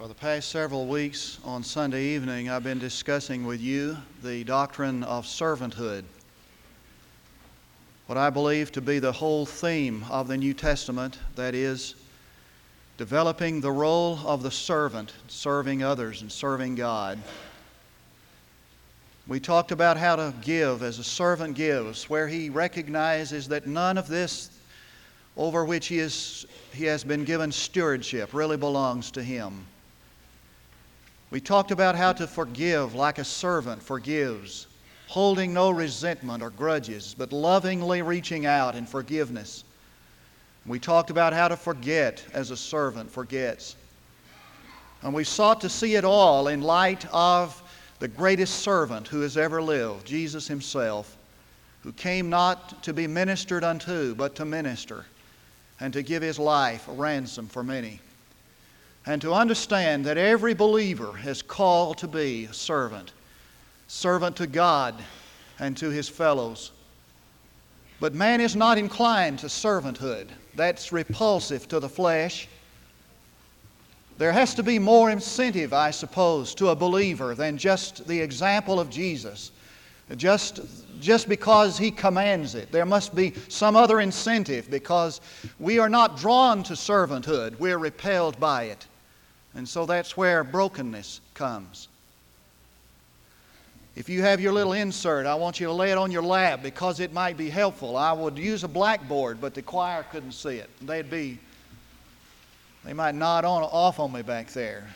For the past several weeks on Sunday evening, I've been discussing with you the doctrine of servanthood. What I believe to be the whole theme of the New Testament that is, developing the role of the servant, serving others and serving God. We talked about how to give as a servant gives, where he recognizes that none of this over which he, is, he has been given stewardship really belongs to him. We talked about how to forgive like a servant forgives, holding no resentment or grudges, but lovingly reaching out in forgiveness. We talked about how to forget as a servant forgets. And we sought to see it all in light of the greatest servant who has ever lived, Jesus Himself, who came not to be ministered unto, but to minister, and to give His life a ransom for many and to understand that every believer is called to be a servant, servant to God and to his fellows. But man is not inclined to servanthood. That's repulsive to the flesh. There has to be more incentive, I suppose, to a believer than just the example of Jesus. Just, just because he commands it. There must be some other incentive because we are not drawn to servanthood, we're repelled by it. And so that's where brokenness comes. If you have your little insert, I want you to lay it on your lap because it might be helpful. I would use a blackboard, but the choir couldn't see it. They'd be, they might nod on off on me back there.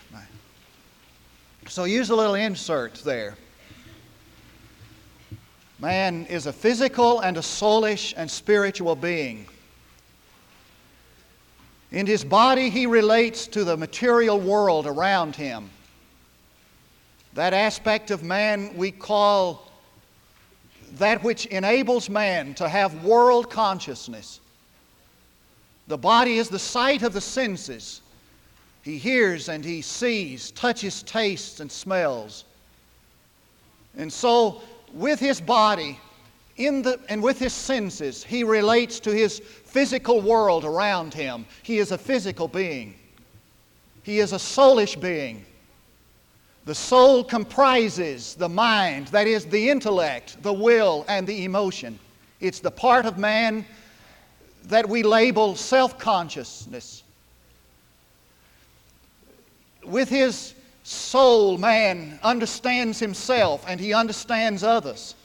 So use a little insert there. Man is a physical and a soulish and spiritual being. In his body, he relates to the material world around him. That aspect of man we call that which enables man to have world consciousness. The body is the site of the senses. He hears and he sees, touches, tastes, and smells. And so, with his body, in the, and with his senses, he relates to his physical world around him. He is a physical being, he is a soulish being. The soul comprises the mind, that is, the intellect, the will, and the emotion. It's the part of man that we label self consciousness. With his soul, man understands himself and he understands others.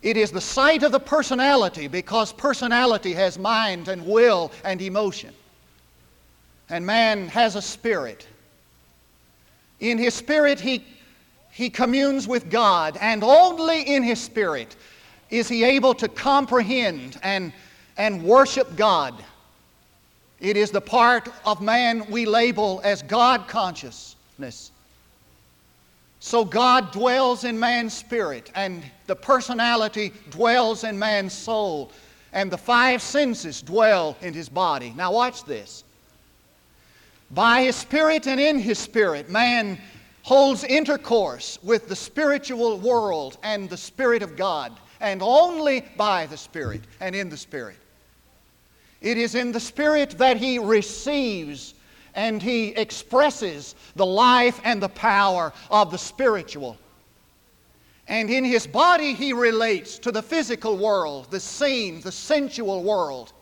It is the site of the personality because personality has mind and will and emotion. And man has a spirit. In his spirit, he, he communes with God, and only in his spirit is he able to comprehend and, and worship God. It is the part of man we label as God consciousness. So God dwells in man's spirit, and the personality dwells in man's soul, and the five senses dwell in his body. Now, watch this. By his spirit and in his spirit, man holds intercourse with the spiritual world and the Spirit of God, and only by the Spirit and in the Spirit. It is in the Spirit that he receives and he expresses the life and the power of the spiritual. And in his body, he relates to the physical world, the seen, the sensual world.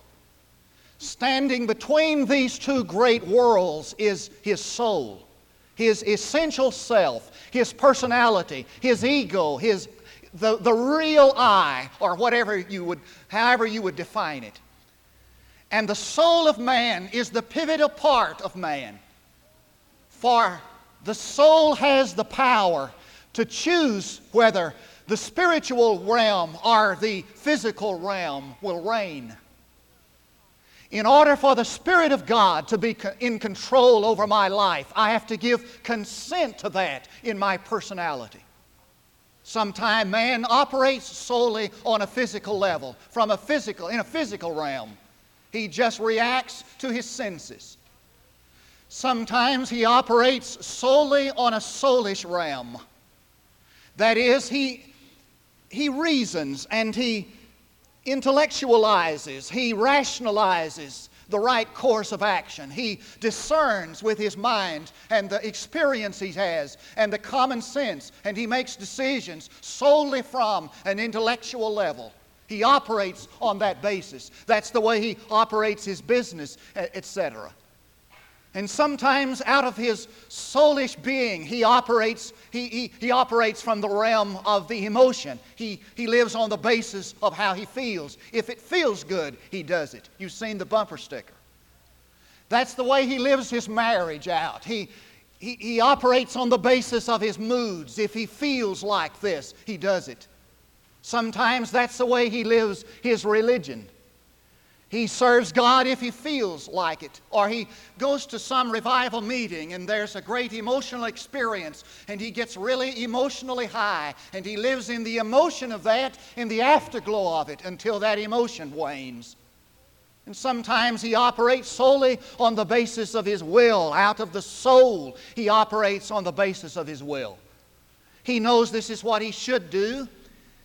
Standing between these two great worlds is his soul, his essential self, his personality, his ego, his, the, the real I, or whatever you would, however you would define it. And the soul of man is the pivotal part of man. For the soul has the power to choose whether the spiritual realm or the physical realm will reign. In order for the Spirit of God to be in control over my life, I have to give consent to that in my personality. Sometimes man operates solely on a physical level, from a physical, in a physical realm. He just reacts to his senses. Sometimes he operates solely on a soulish realm. That is, he, he reasons and he intellectualizes, he rationalizes the right course of action. He discerns with his mind and the experience he has and the common sense, and he makes decisions solely from an intellectual level. He operates on that basis. That's the way he operates his business, etc. And sometimes out of his soulish being, he operates, he, he, he, operates from the realm of the emotion. He, he lives on the basis of how he feels. If it feels good, he does it. You've seen the bumper sticker. That's the way he lives his marriage out. He, he, he operates on the basis of his moods. If he feels like this, he does it. Sometimes that's the way he lives his religion. He serves God if he feels like it, or he goes to some revival meeting and there's a great emotional experience and he gets really emotionally high and he lives in the emotion of that, in the afterglow of it, until that emotion wanes. And sometimes he operates solely on the basis of his will. Out of the soul, he operates on the basis of his will. He knows this is what he should do.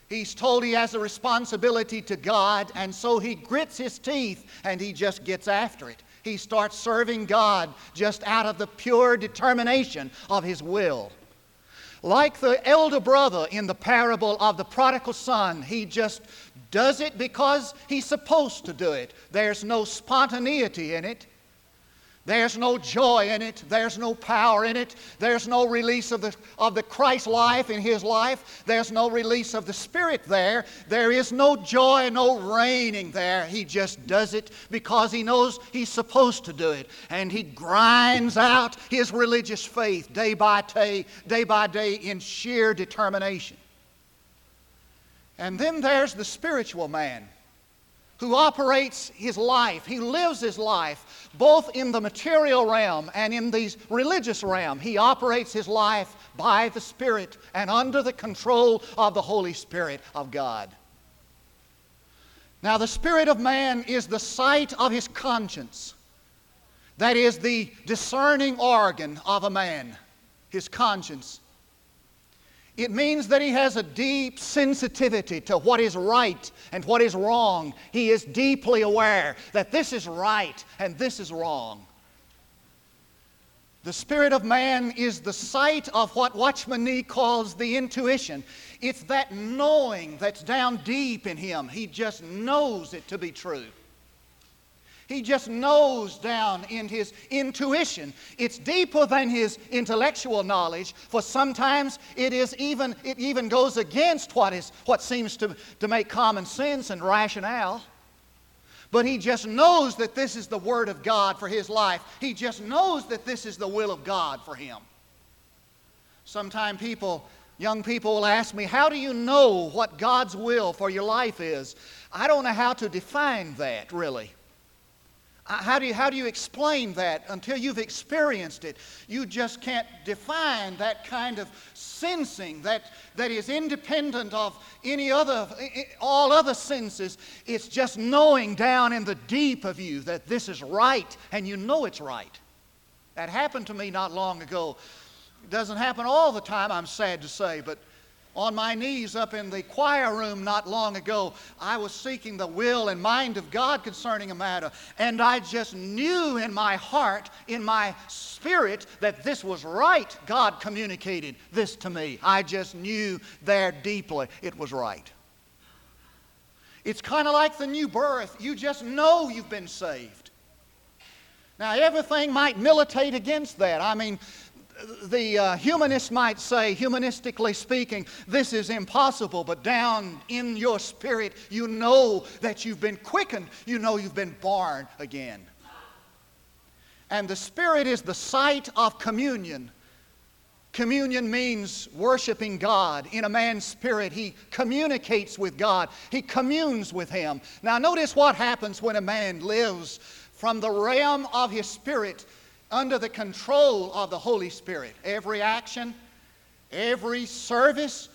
He's told he has a responsibility to God, and so he grits his teeth and he just gets after it. He starts serving God just out of the pure determination of his will. Like the elder brother in the parable of the prodigal son, he just does it because he's supposed to do it. There's no spontaneity in it. There's no joy in it. There's no power in it. There's no release of the, of the Christ life in his life. There's no release of the Spirit there. There is no joy, no reigning there. He just does it because he knows he's supposed to do it. And he grinds out his religious faith day by day, day by day in sheer determination. And then there's the spiritual man who operates his life, he lives his life both in the material realm and in the religious realm. He operates his life by the Spirit and under the control of the Holy Spirit of God. Now, the spirit of man is the site of his conscience. That is the discerning organ of a man, his conscience. It means that he has a deep sensitivity to what is right and what is wrong. He is deeply aware that this is right and this is wrong. The spirit of man is the site of what Watchman Nee calls the intuition. It's that knowing that's down deep in him. He just knows it to be true. He just knows down in his intuition. It's deeper than his intellectual knowledge, for sometimes it is even it even goes against what is what seems to, to make common sense and rationale. But he just knows that this is the Word of God for his life. He just knows that this is the will of God for him. Sometimes people, young people will ask me, How do you know what God's will for your life is? I don't know how to define that, really. How do, you, how do you explain that until you've experienced it? You just can't define that kind of sensing that, that is independent of any other, all other senses. It's just knowing down in the deep of you that this is right and you know it's right. That happened to me not long ago. It doesn't happen all the time, I'm sad to say, but on my knees up in the choir room not long ago, I was seeking the will and mind of God concerning a matter. And I just knew in my heart, in my spirit, that this was right. God communicated this to me. I just knew there deeply it was right. It's kind of like the new birth. You just know you've been saved. Now, everything might militate against that. I mean, the uh, humanists might say, humanistically speaking, this is impossible, but down in your spirit, you know that you've been quickened, you know you've been born again. And the Spirit is the site of communion. Communion means worshiping God. In a man's spirit, he communicates with God, he communes with Him. Now, notice what happens when a man lives from the realm of his spirit under the control of the Holy Spirit. Every action, every service,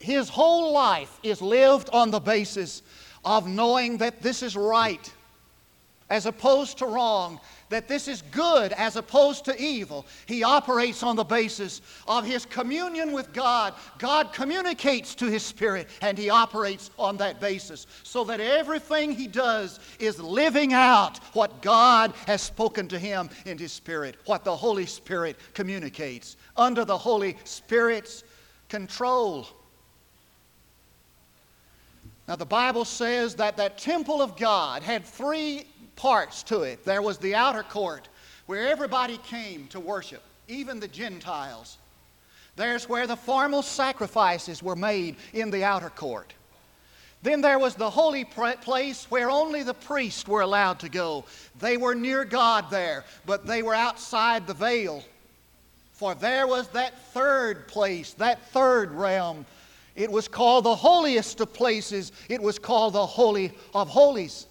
his whole life is lived on the basis of knowing that this is right. As opposed to wrong, that this is good as opposed to evil. He operates on the basis of his communion with God. God communicates to his spirit, and he operates on that basis so that everything he does is living out what God has spoken to him in his spirit, what the Holy Spirit communicates under the Holy Spirit's control. Now, the Bible says that that temple of God had three parts to it. There was the outer court where everybody came to worship, even the Gentiles. There's where the formal sacrifices were made in the outer court. Then there was the holy place where only the priests were allowed to go. They were near God there, but they were outside the veil. For there was that third place, that third realm. It was called the holiest of places, it was called the Holy of Holies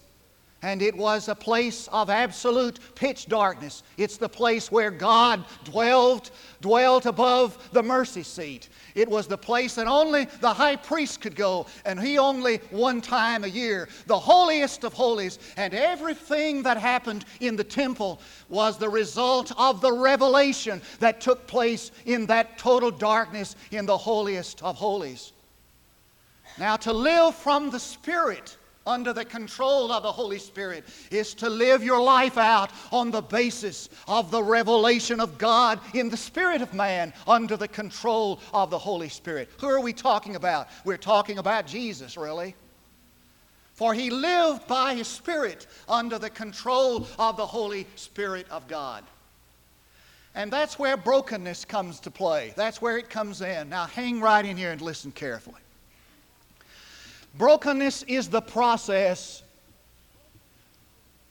and it was a place of absolute pitch darkness. It's the place where God dwelt, dwelt above the mercy seat. It was the place that only the high priest could go, and he only one time a year. The holiest of holies, and everything that happened in the temple was the result of the revelation that took place in that total darkness in the holiest of holies. Now, to live from the Spirit under the control of the Holy Spirit is to live your life out on the basis of the revelation of God in the spirit of man under the control of the Holy Spirit. Who are we talking about? We're talking about Jesus, really. For he lived by his Spirit under the control of the Holy Spirit of God. And that's where brokenness comes to play. That's where it comes in. Now, hang right in here and listen carefully. Brokenness is the process.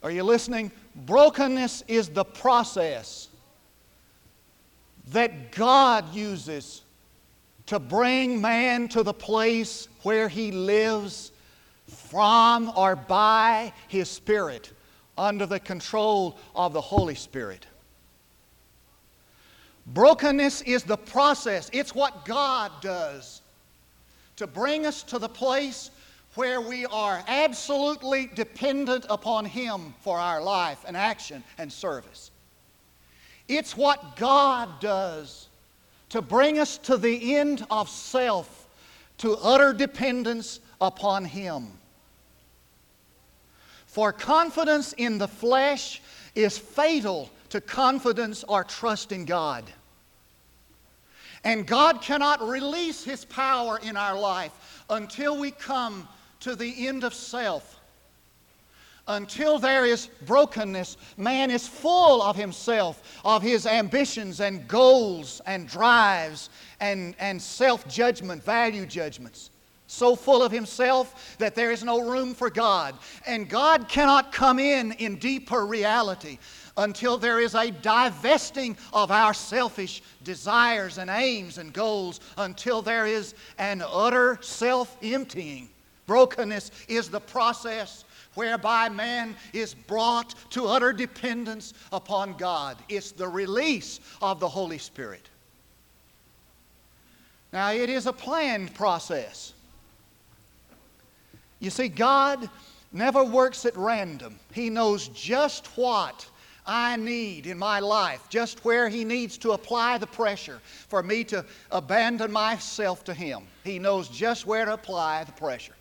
Are you listening? Brokenness is the process that God uses to bring man to the place where he lives from or by his Spirit under the control of the Holy Spirit. Brokenness is the process, it's what God does to bring us to the place where we are absolutely dependent upon Him for our life and action and service. It's what God does to bring us to the end of self, to utter dependence upon Him. For confidence in the flesh is fatal to confidence or trust in God. And God cannot release His power in our life until we come to the end of self. Until there is brokenness, man is full of himself, of his ambitions and goals and drives and, and self judgment, value judgments. So full of himself that there is no room for God. And God cannot come in in deeper reality until there is a divesting of our selfish desires and aims and goals, until there is an utter self emptying. Brokenness is the process whereby man is brought to utter dependence upon God. It's the release of the Holy Spirit. Now, it is a planned process. You see, God never works at random. He knows just what I need in my life, just where He needs to apply the pressure for me to abandon myself to Him. He knows just where to apply the pressure.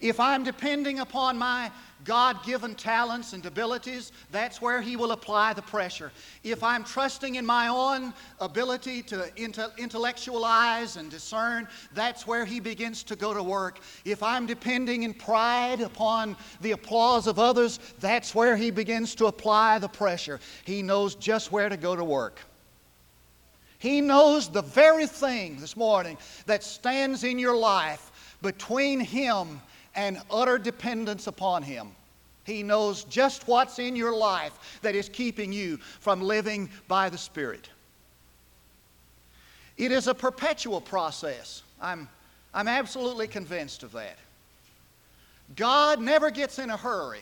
If I'm depending upon my God given talents and abilities, that's where He will apply the pressure. If I'm trusting in my own ability to intellectualize and discern, that's where He begins to go to work. If I'm depending in pride upon the applause of others, that's where He begins to apply the pressure. He knows just where to go to work. He knows the very thing this morning that stands in your life between Him and utter dependence upon Him. He knows just what's in your life that is keeping you from living by the Spirit. It is a perpetual process. I'm, I'm absolutely convinced of that. God never gets in a hurry.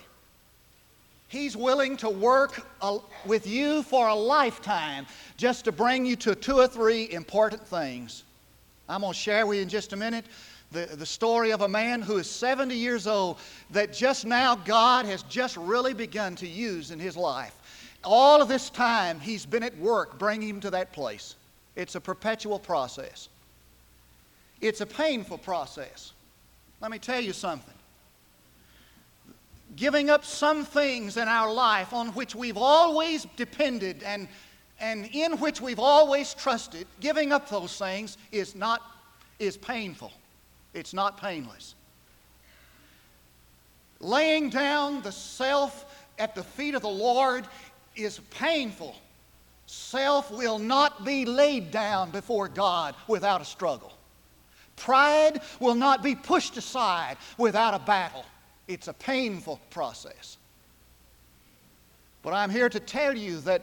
He's willing to work a, with you for a lifetime just to bring you to two or three important things. I'm going to share with you in just a minute the, the story of a man who is 70 years old that just now God has just really begun to use in his life. All of this time, he's been at work bringing him to that place. It's a perpetual process, it's a painful process. Let me tell you something. Giving up some things in our life on which we've always depended and, and in which we've always trusted, giving up those things is not is painful. It's not painless. Laying down the self at the feet of the Lord is painful. Self will not be laid down before God without a struggle. Pride will not be pushed aside without a battle. It's a painful process. But I'm here to tell you that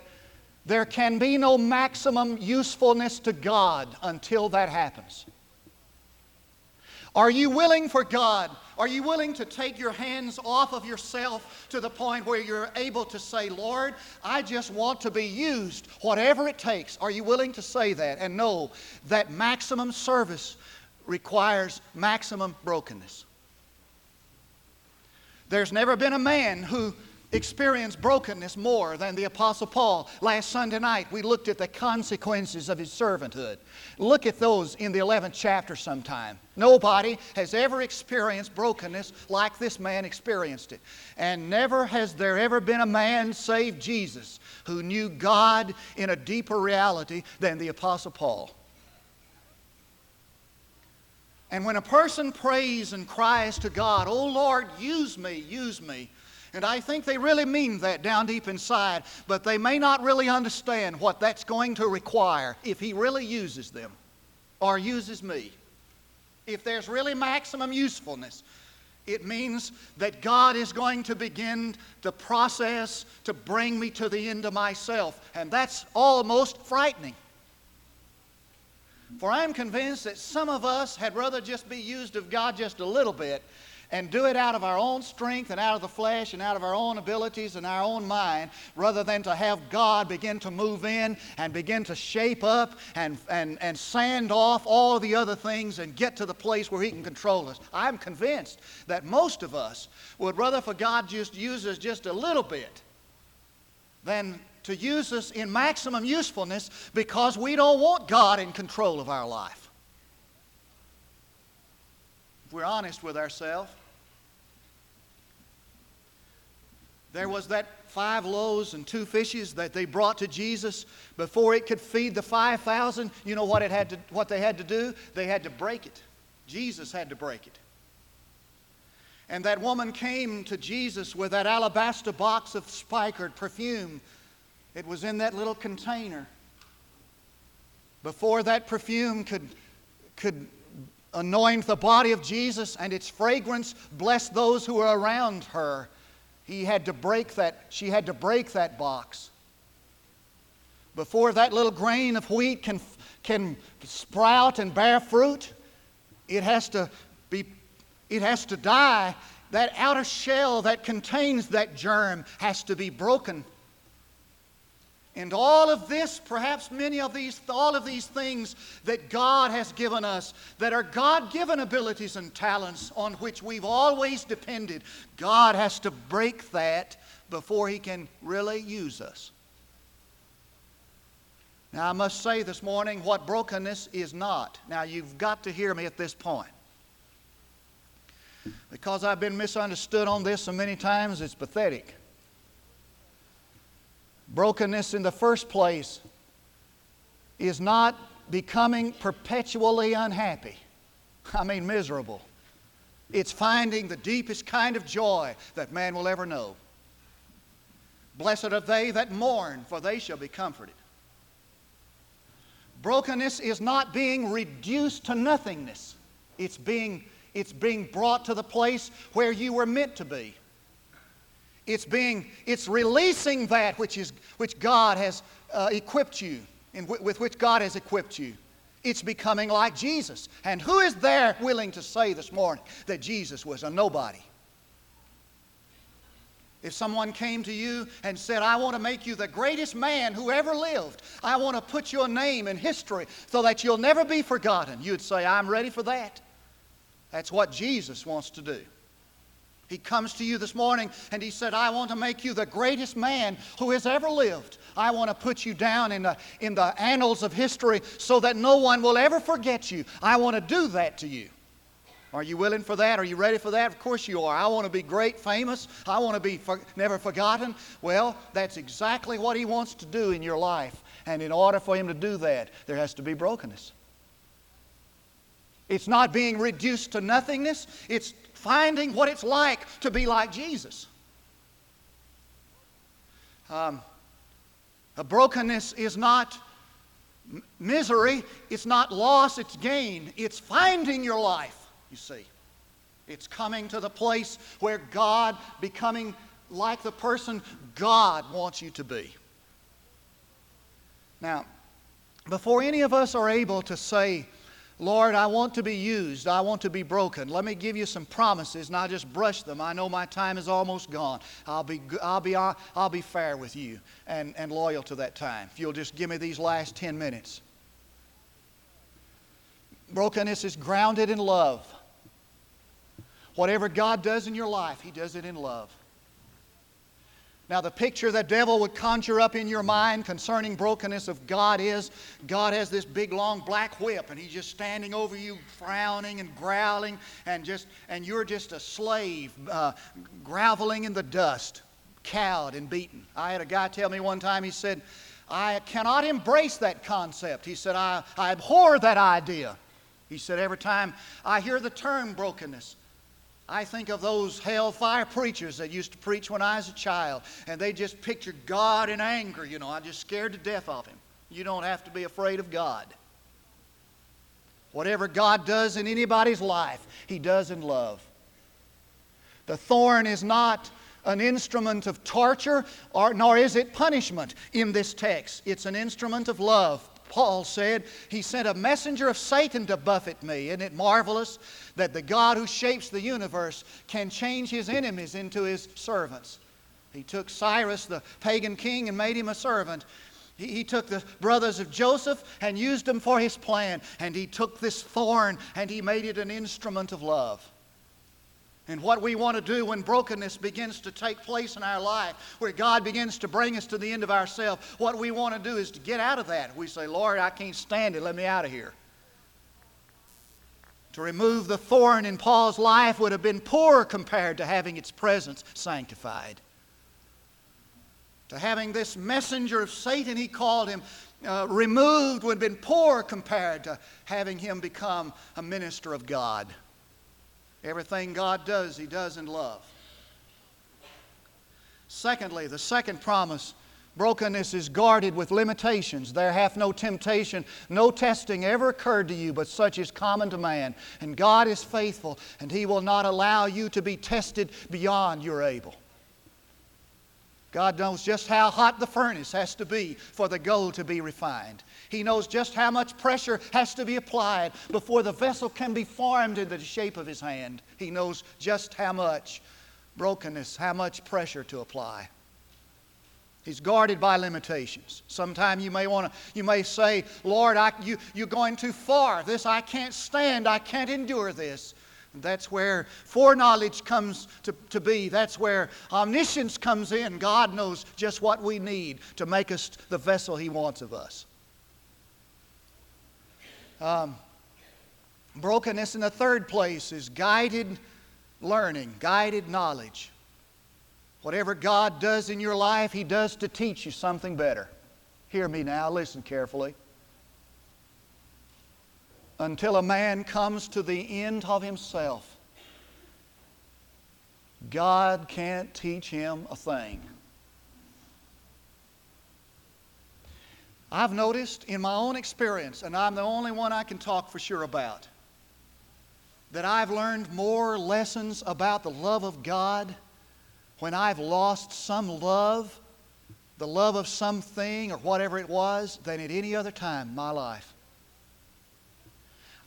there can be no maximum usefulness to God until that happens. Are you willing for God? Are you willing to take your hands off of yourself to the point where you're able to say, Lord, I just want to be used, whatever it takes? Are you willing to say that and know that maximum service requires maximum brokenness? There's never been a man who experienced brokenness more than the Apostle Paul. Last Sunday night, we looked at the consequences of his servanthood. Look at those in the 11th chapter sometime. Nobody has ever experienced brokenness like this man experienced it. And never has there ever been a man save Jesus who knew God in a deeper reality than the Apostle Paul. And when a person prays and cries to God, Oh Lord, use me, use me, and I think they really mean that down deep inside, but they may not really understand what that's going to require if He really uses them or uses me. If there's really maximum usefulness, it means that God is going to begin the process to bring me to the end of myself. And that's almost frightening. For I'm convinced that some of us had rather just be used of God just a little bit and do it out of our own strength and out of the flesh and out of our own abilities and our own mind rather than to have God begin to move in and begin to shape up and, and, and sand off all the other things and get to the place where He can control us. I'm convinced that most of us would rather for God just use us just a little bit than to use us in maximum usefulness because we don't want God in control of our life we're honest with ourselves. There was that five loaves and two fishes that they brought to Jesus before it could feed the 5,000. You know what, it had to, what they had to do? They had to break it. Jesus had to break it. And that woman came to Jesus with that alabaster box of spikenard perfume. It was in that little container. Before that perfume could, could anoint the body of Jesus and its fragrance bless those who were around her. He had to break that, she had to break that box. Before that little grain of wheat can, can sprout and bear fruit, it has to be, it has to die. That outer shell that contains that germ has to be broken and all of this, perhaps many of these, all of these things that God has given us, that are God given abilities and talents on which we've always depended, God has to break that before He can really use us. Now, I must say this morning what brokenness is not. Now, you've got to hear me at this point. Because I've been misunderstood on this so many times, it's pathetic. Brokenness in the first place is not becoming perpetually unhappy. I mean, miserable. It's finding the deepest kind of joy that man will ever know. Blessed are they that mourn, for they shall be comforted. Brokenness is not being reduced to nothingness, it's being, it's being brought to the place where you were meant to be. It's being, it's releasing that which, is, which God has uh, equipped you, and w- with which God has equipped you. It's becoming like Jesus. And who is there willing to say this morning that Jesus was a nobody? If someone came to you and said, I want to make you the greatest man who ever lived, I want to put your name in history so that you'll never be forgotten, you'd say, I'm ready for that. That's what Jesus wants to do. He comes to you this morning and he said, I want to make you the greatest man who has ever lived. I want to put you down in the, in the annals of history so that no one will ever forget you. I want to do that to you. Are you willing for that? Are you ready for that? Of course you are. I want to be great, famous. I want to be for, never forgotten. Well, that's exactly what he wants to do in your life. And in order for him to do that, there has to be brokenness. It's not being reduced to nothingness, it's finding what it's like to be like Jesus. Um, a brokenness is not misery, it's not loss, it's gain. It's finding your life, you see. It's coming to the place where God, becoming like the person God wants you to be. Now, before any of us are able to say, Lord, I want to be used. I want to be broken. Let me give you some promises, and I'll just brush them. I know my time is almost gone. I'll be, I'll be, I'll be fair with you and, and loyal to that time. If you'll just give me these last 10 minutes. Brokenness is grounded in love. Whatever God does in your life, He does it in love. Now, the picture the devil would conjure up in your mind concerning brokenness of God is God has this big, long black whip, and He's just standing over you, frowning and growling, and, just, and you're just a slave, uh, groveling in the dust, cowed and beaten. I had a guy tell me one time, he said, I cannot embrace that concept. He said, I, I abhor that idea. He said, every time I hear the term brokenness, I think of those hellfire preachers that used to preach when I was a child, and they just pictured God in anger. You know, I just scared to death of Him. You don't have to be afraid of God. Whatever God does in anybody's life, He does in love. The thorn is not an instrument of torture, or, nor is it punishment in this text. It's an instrument of love. Paul said, He sent a messenger of Satan to buffet me. Isn't it marvelous that the God who shapes the universe can change his enemies into his servants? He took Cyrus, the pagan king, and made him a servant. He, he took the brothers of Joseph and used them for his plan. And he took this thorn and he made it an instrument of love. And what we want to do when brokenness begins to take place in our life, where God begins to bring us to the end of ourselves, what we want to do is to get out of that. We say, Lord, I can't stand it. Let me out of here. To remove the thorn in Paul's life would have been poor compared to having its presence sanctified. To having this messenger of Satan, he called him, uh, removed would have been poor compared to having him become a minister of God. Everything God does, He does in love. Secondly, the second promise brokenness is guarded with limitations. There hath no temptation, no testing ever occurred to you, but such is common to man. And God is faithful, and He will not allow you to be tested beyond your able. God knows just how hot the furnace has to be for the gold to be refined. He knows just how much pressure has to be applied before the vessel can be formed into the shape of His hand. He knows just how much brokenness, how much pressure to apply. He's guarded by limitations. Sometime you may want to, you may say, Lord, I, you, you're going too far. This I can't stand. I can't endure this. That's where foreknowledge comes to, to be. That's where omniscience comes in. God knows just what we need to make us the vessel He wants of us. Um, brokenness in the third place is guided learning, guided knowledge. Whatever God does in your life, He does to teach you something better. Hear me now, listen carefully until a man comes to the end of himself. God can't teach him a thing. I've noticed in my own experience, and I'm the only one I can talk for sure about, that I've learned more lessons about the love of God when I've lost some love, the love of something or whatever it was, than at any other time in my life.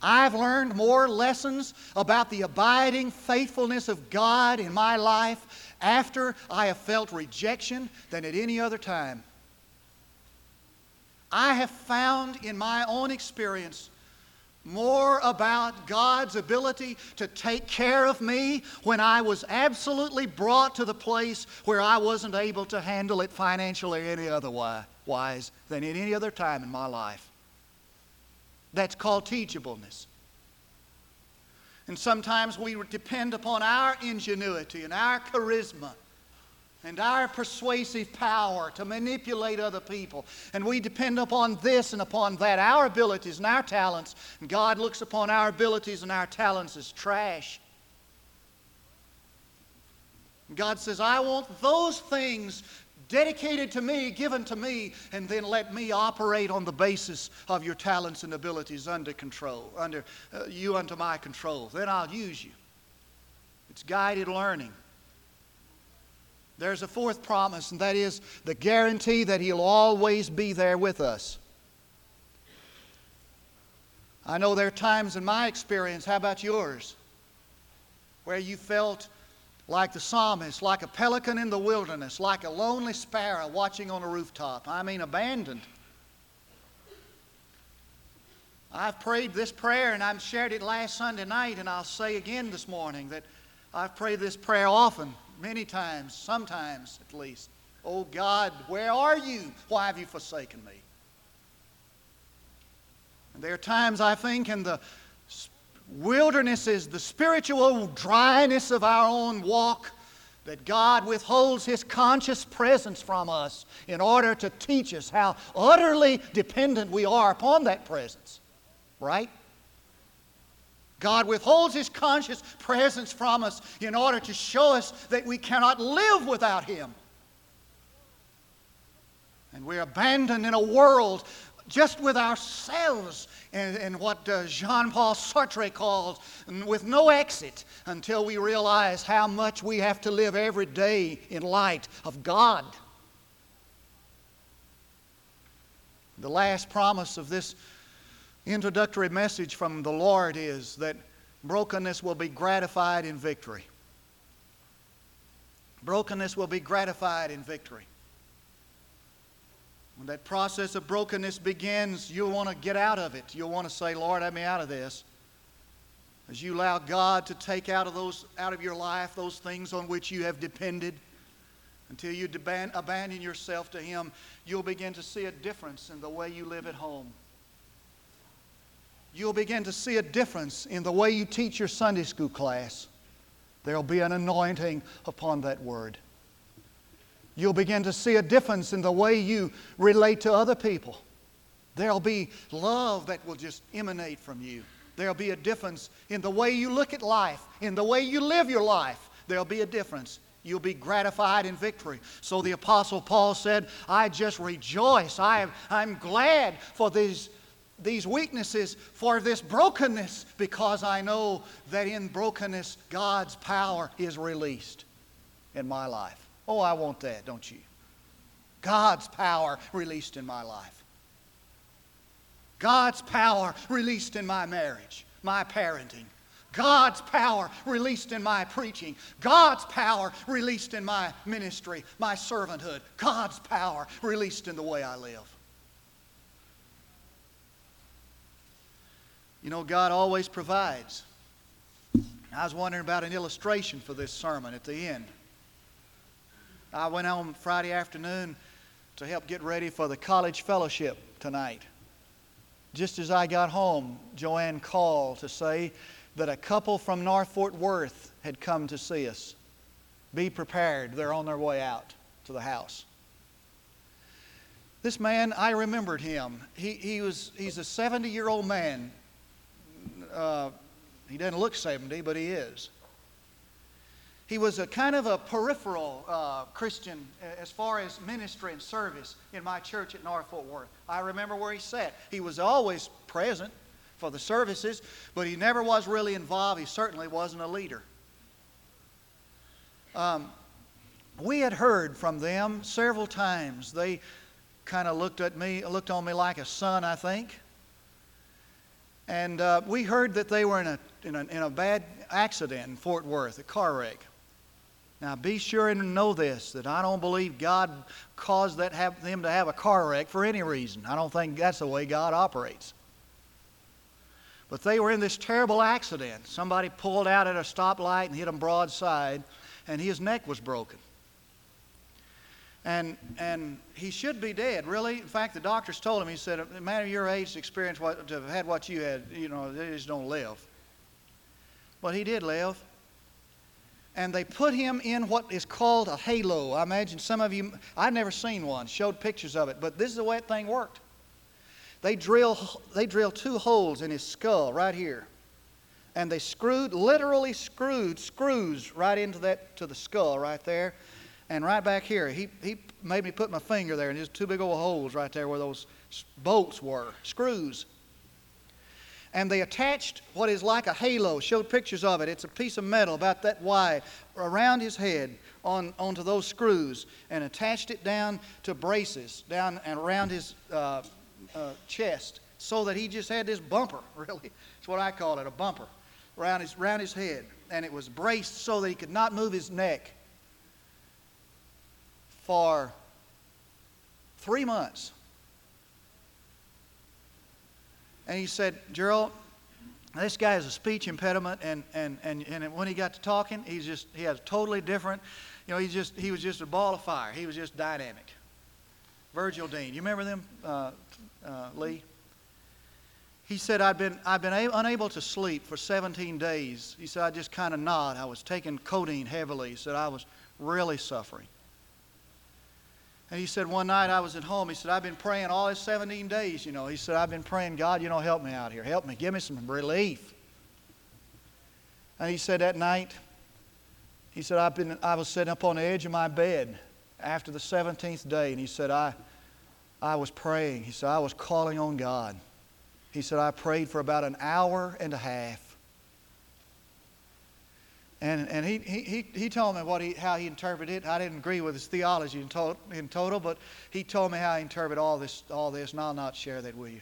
I've learned more lessons about the abiding faithfulness of God in my life after I have felt rejection than at any other time. I have found in my own experience more about God's ability to take care of me when I was absolutely brought to the place where I wasn't able to handle it financially or any otherwise than at any other time in my life. That's called teachableness. And sometimes we depend upon our ingenuity and our charisma and our persuasive power to manipulate other people. And we depend upon this and upon that, our abilities and our talents. And God looks upon our abilities and our talents as trash. God says, I want those things dedicated to me, given to me, and then let me operate on the basis of your talents and abilities under control, under uh, you under my control. Then I'll use you. It's guided learning. There's a fourth promise, and that is the guarantee that He'll always be there with us. I know there are times in my experience, how about yours, where you felt like the psalmist, like a pelican in the wilderness, like a lonely sparrow watching on a rooftop. I mean, abandoned. I've prayed this prayer and I've shared it last Sunday night, and I'll say again this morning that I've prayed this prayer often many times, sometimes at least. Oh God, where are you? Why have you forsaken me? And there are times I think in the wilderness is the spiritual dryness of our own walk that God withholds His conscious presence from us in order to teach us how utterly dependent we are upon that presence. Right? God withholds His conscious presence from us in order to show us that we cannot live without Him. And we're abandoned in a world just with ourselves and, and what uh, Jean Paul Sartre calls with no exit until we realize how much we have to live every day in light of God. The last promise of this introductory message from the Lord is that brokenness will be gratified in victory. Brokenness will be gratified in victory. When that process of brokenness begins, you'll want to get out of it. You'll want to say, Lord, let me out of this. As you allow God to take out of, those, out of your life those things on which you have depended, until you abandon yourself to Him, you'll begin to see a difference in the way you live at home you'll begin to see a difference in the way you teach your Sunday school class. There'll be an anointing upon that word. You'll begin to see a difference in the way you relate to other people. There'll be love that will just emanate from you. There'll be a difference in the way you look at life, in the way you live your life. There'll be a difference. You'll be gratified in victory. So the Apostle Paul said, I just rejoice. I am, I'm glad for these these weaknesses for this brokenness because I know that in brokenness God's power is released in my life. Oh, I want that, don't you? God's power released in my life. God's power released in my marriage, my parenting. God's power released in my preaching. God's power released in my ministry, my servanthood. God's power released in the way I live. You know, God always provides. I was wondering about an illustration for this sermon at the end. I went on Friday afternoon to help get ready for the college fellowship tonight. Just as I got home, Joanne called to say that a couple from North Fort Worth had come to see us. Be prepared, they're on their way out to the house. This man, I remembered him. He, he was, he's a 70 year old man, uh, he doesn't look 70, but he is. He was a kind of a peripheral uh, Christian as far as ministry and service in my church at North Fort Worth. I remember where he sat. He was always present for the services, but he never was really involved. He certainly wasn't a leader. Um, we had heard from them several times. They kind of looked at me, looked on me like a son, I think. And uh, we heard that they were in a, in, a, in a bad accident in Fort Worth, a car wreck. Now, be sure and know this that I don't believe God caused that have, them to have a car wreck for any reason. I don't think that's the way God operates. But they were in this terrible accident. Somebody pulled out at a stoplight and hit him broadside, and his neck was broken. And, and he should be dead, really. In fact, the doctors told him, he said, a man of your age experience what, to have had what you had, you know, they just don't live. But he did live. And they put him in what is called a halo. I imagine some of you, I've never seen one, showed pictures of it, but this is the way that thing worked. They drill, they drill two holes in his skull right here. And they screwed, literally screwed screws right into that, to the skull right there. And right back here, he, he made me put my finger there, and there's two big old holes right there where those bolts were, screws. And they attached what is like a halo, showed pictures of it. It's a piece of metal about that wide around his head on, onto those screws and attached it down to braces down and around his uh, uh, chest so that he just had this bumper, really. It's what I call it, a bumper, around his, around his head. And it was braced so that he could not move his neck for three months. And he said, Gerald, this guy has a speech impediment, and, and, and, and when he got to talking, he's just, he has totally different, you know, he just, he was just a ball of fire. He was just dynamic. Virgil Dean, you remember them, uh, uh, Lee? He said, I've been, I've been a- unable to sleep for 17 days. He said, I just kind of nod. I was taking codeine heavily. He said, I was really suffering. And he said, one night I was at home. He said, I've been praying all these 17 days, you know. He said, I've been praying, God, you know, help me out here. Help me. Give me some relief. And he said that night, he said, I've been, I was sitting up on the edge of my bed after the 17th day. And he said, I, I was praying. He said, I was calling on God. He said, I prayed for about an hour and a half. And, and he, he, he told me what he, how he interpreted it. I didn't agree with his theology in, to, in total, but he told me how he interpreted all this, all this, and I'll not share that with you.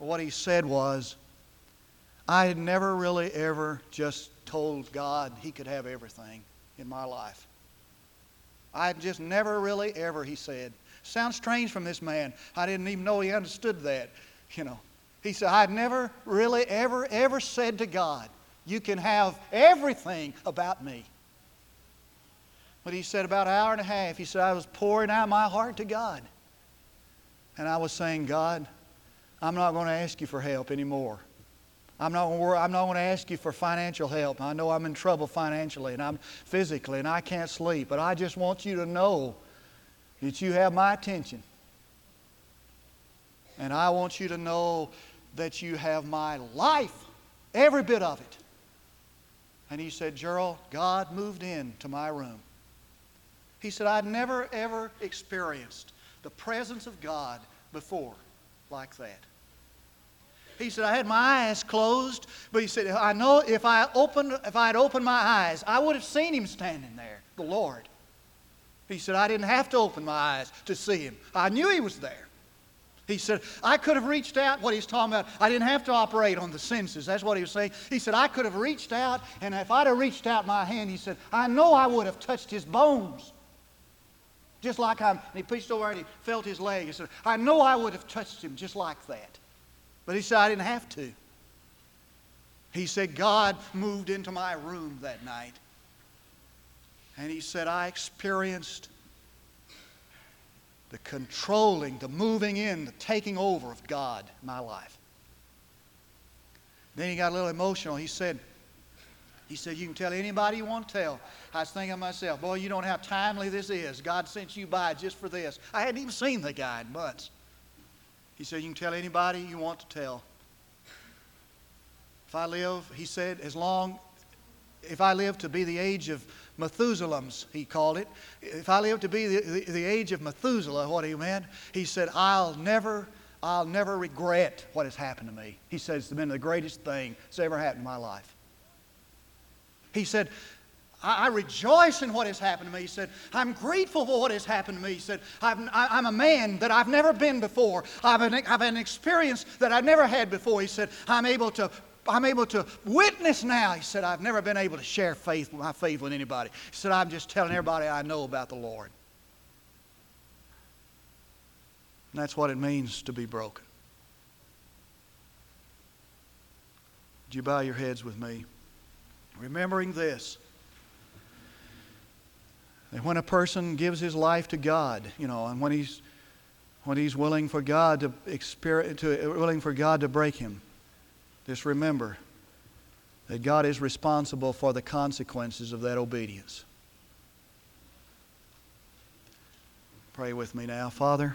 But what he said was, I had never really ever just told God he could have everything in my life. I just never really ever, he said. Sounds strange from this man. I didn't even know he understood that, you know. He said, I'd never really ever, ever said to God, you can have everything about me. But he said, about an hour and a half, he said, I was pouring out my heart to God. And I was saying, God, I'm not going to ask you for help anymore. I'm not, going to, I'm not going to ask you for financial help. I know I'm in trouble financially and I'm physically and I can't sleep, but I just want you to know that you have my attention. And I want you to know that you have my life, every bit of it. And he said, Gerald, God moved into my room. He said, I'd never, ever experienced the presence of God before like that. He said, I had my eyes closed, but he said, I know if I opened, if I had opened my eyes, I would have seen him standing there, the Lord. He said, I didn't have to open my eyes to see him. I knew he was there. He said, I could have reached out, what he's talking about, I didn't have to operate on the senses. That's what he was saying. He said, I could have reached out, and if I'd have reached out my hand, he said, I know I would have touched his bones. Just like I'm, and he pitched over and he felt his leg. He said, I know I would have touched him just like that. But he said, I didn't have to. He said, God moved into my room that night. And he said, I experienced the controlling, the moving in, the taking over of God in my life. Then he got a little emotional. He said, he said, You can tell anybody you want to tell. I was thinking to myself, Boy, you don't know how timely this is. God sent you by just for this. I hadn't even seen the guy in months. He said, You can tell anybody you want to tell. If I live, he said, as long, if I live to be the age of Methuselah's, he called it. If I live to be the, the, the age of Methuselah, what he meant, he said, I'll never, I'll never regret what has happened to me. He said, it's been the greatest thing that's ever happened in my life. He said, I, I rejoice in what has happened to me. He said, I'm grateful for what has happened to me. He said, I'm, I, am a man that I've never been before. I've an, I've an experience that I've never had before. He said, I'm able to I'm able to witness now. He said, I've never been able to share faith, my faith with anybody. He said, I'm just telling everybody I know about the Lord. And that's what it means to be broken. Would you bow your heads with me? Remembering this that when a person gives his life to God, you know, and when he's when he's willing for God to, experience, to willing for God to break him, just remember that God is responsible for the consequences of that obedience. Pray with me now, Father.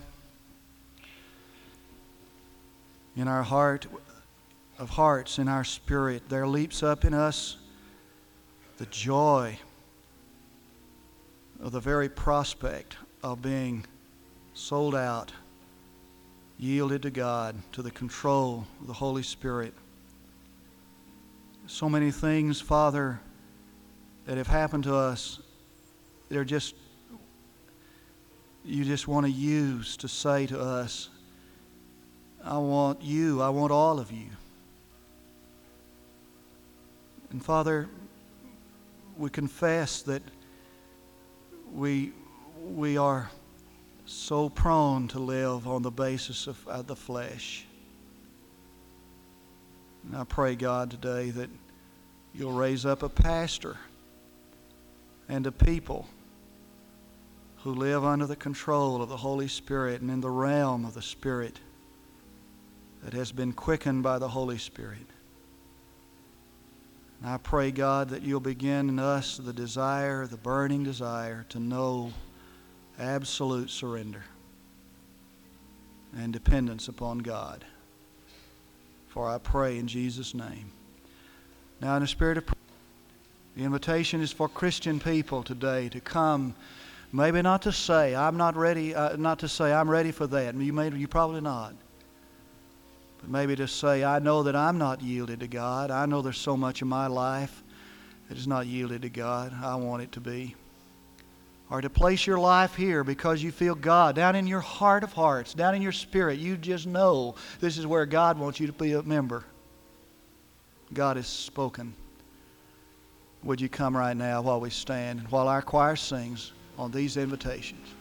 In our heart of hearts, in our spirit, there leaps up in us the joy of the very prospect of being sold out, yielded to God, to the control of the Holy Spirit. So many things, Father, that have happened to us, they're just, you just want to use to say to us, I want you, I want all of you. And Father, we confess that we, we are so prone to live on the basis of, of the flesh. And I pray, God, today that you'll raise up a pastor and a people who live under the control of the Holy Spirit and in the realm of the Spirit that has been quickened by the Holy Spirit. And I pray, God, that you'll begin in us the desire, the burning desire to know absolute surrender and dependence upon God. For I pray in Jesus' name. Now, in the spirit of prayer, the invitation is for Christian people today to come. Maybe not to say, I'm not ready, uh, not to say, I'm ready for that. You, may, you probably not. But maybe to say, I know that I'm not yielded to God. I know there's so much in my life that is not yielded to God. I want it to be. Or to place your life here because you feel God down in your heart of hearts, down in your spirit. You just know this is where God wants you to be a member. God has spoken. Would you come right now while we stand and while our choir sings on these invitations?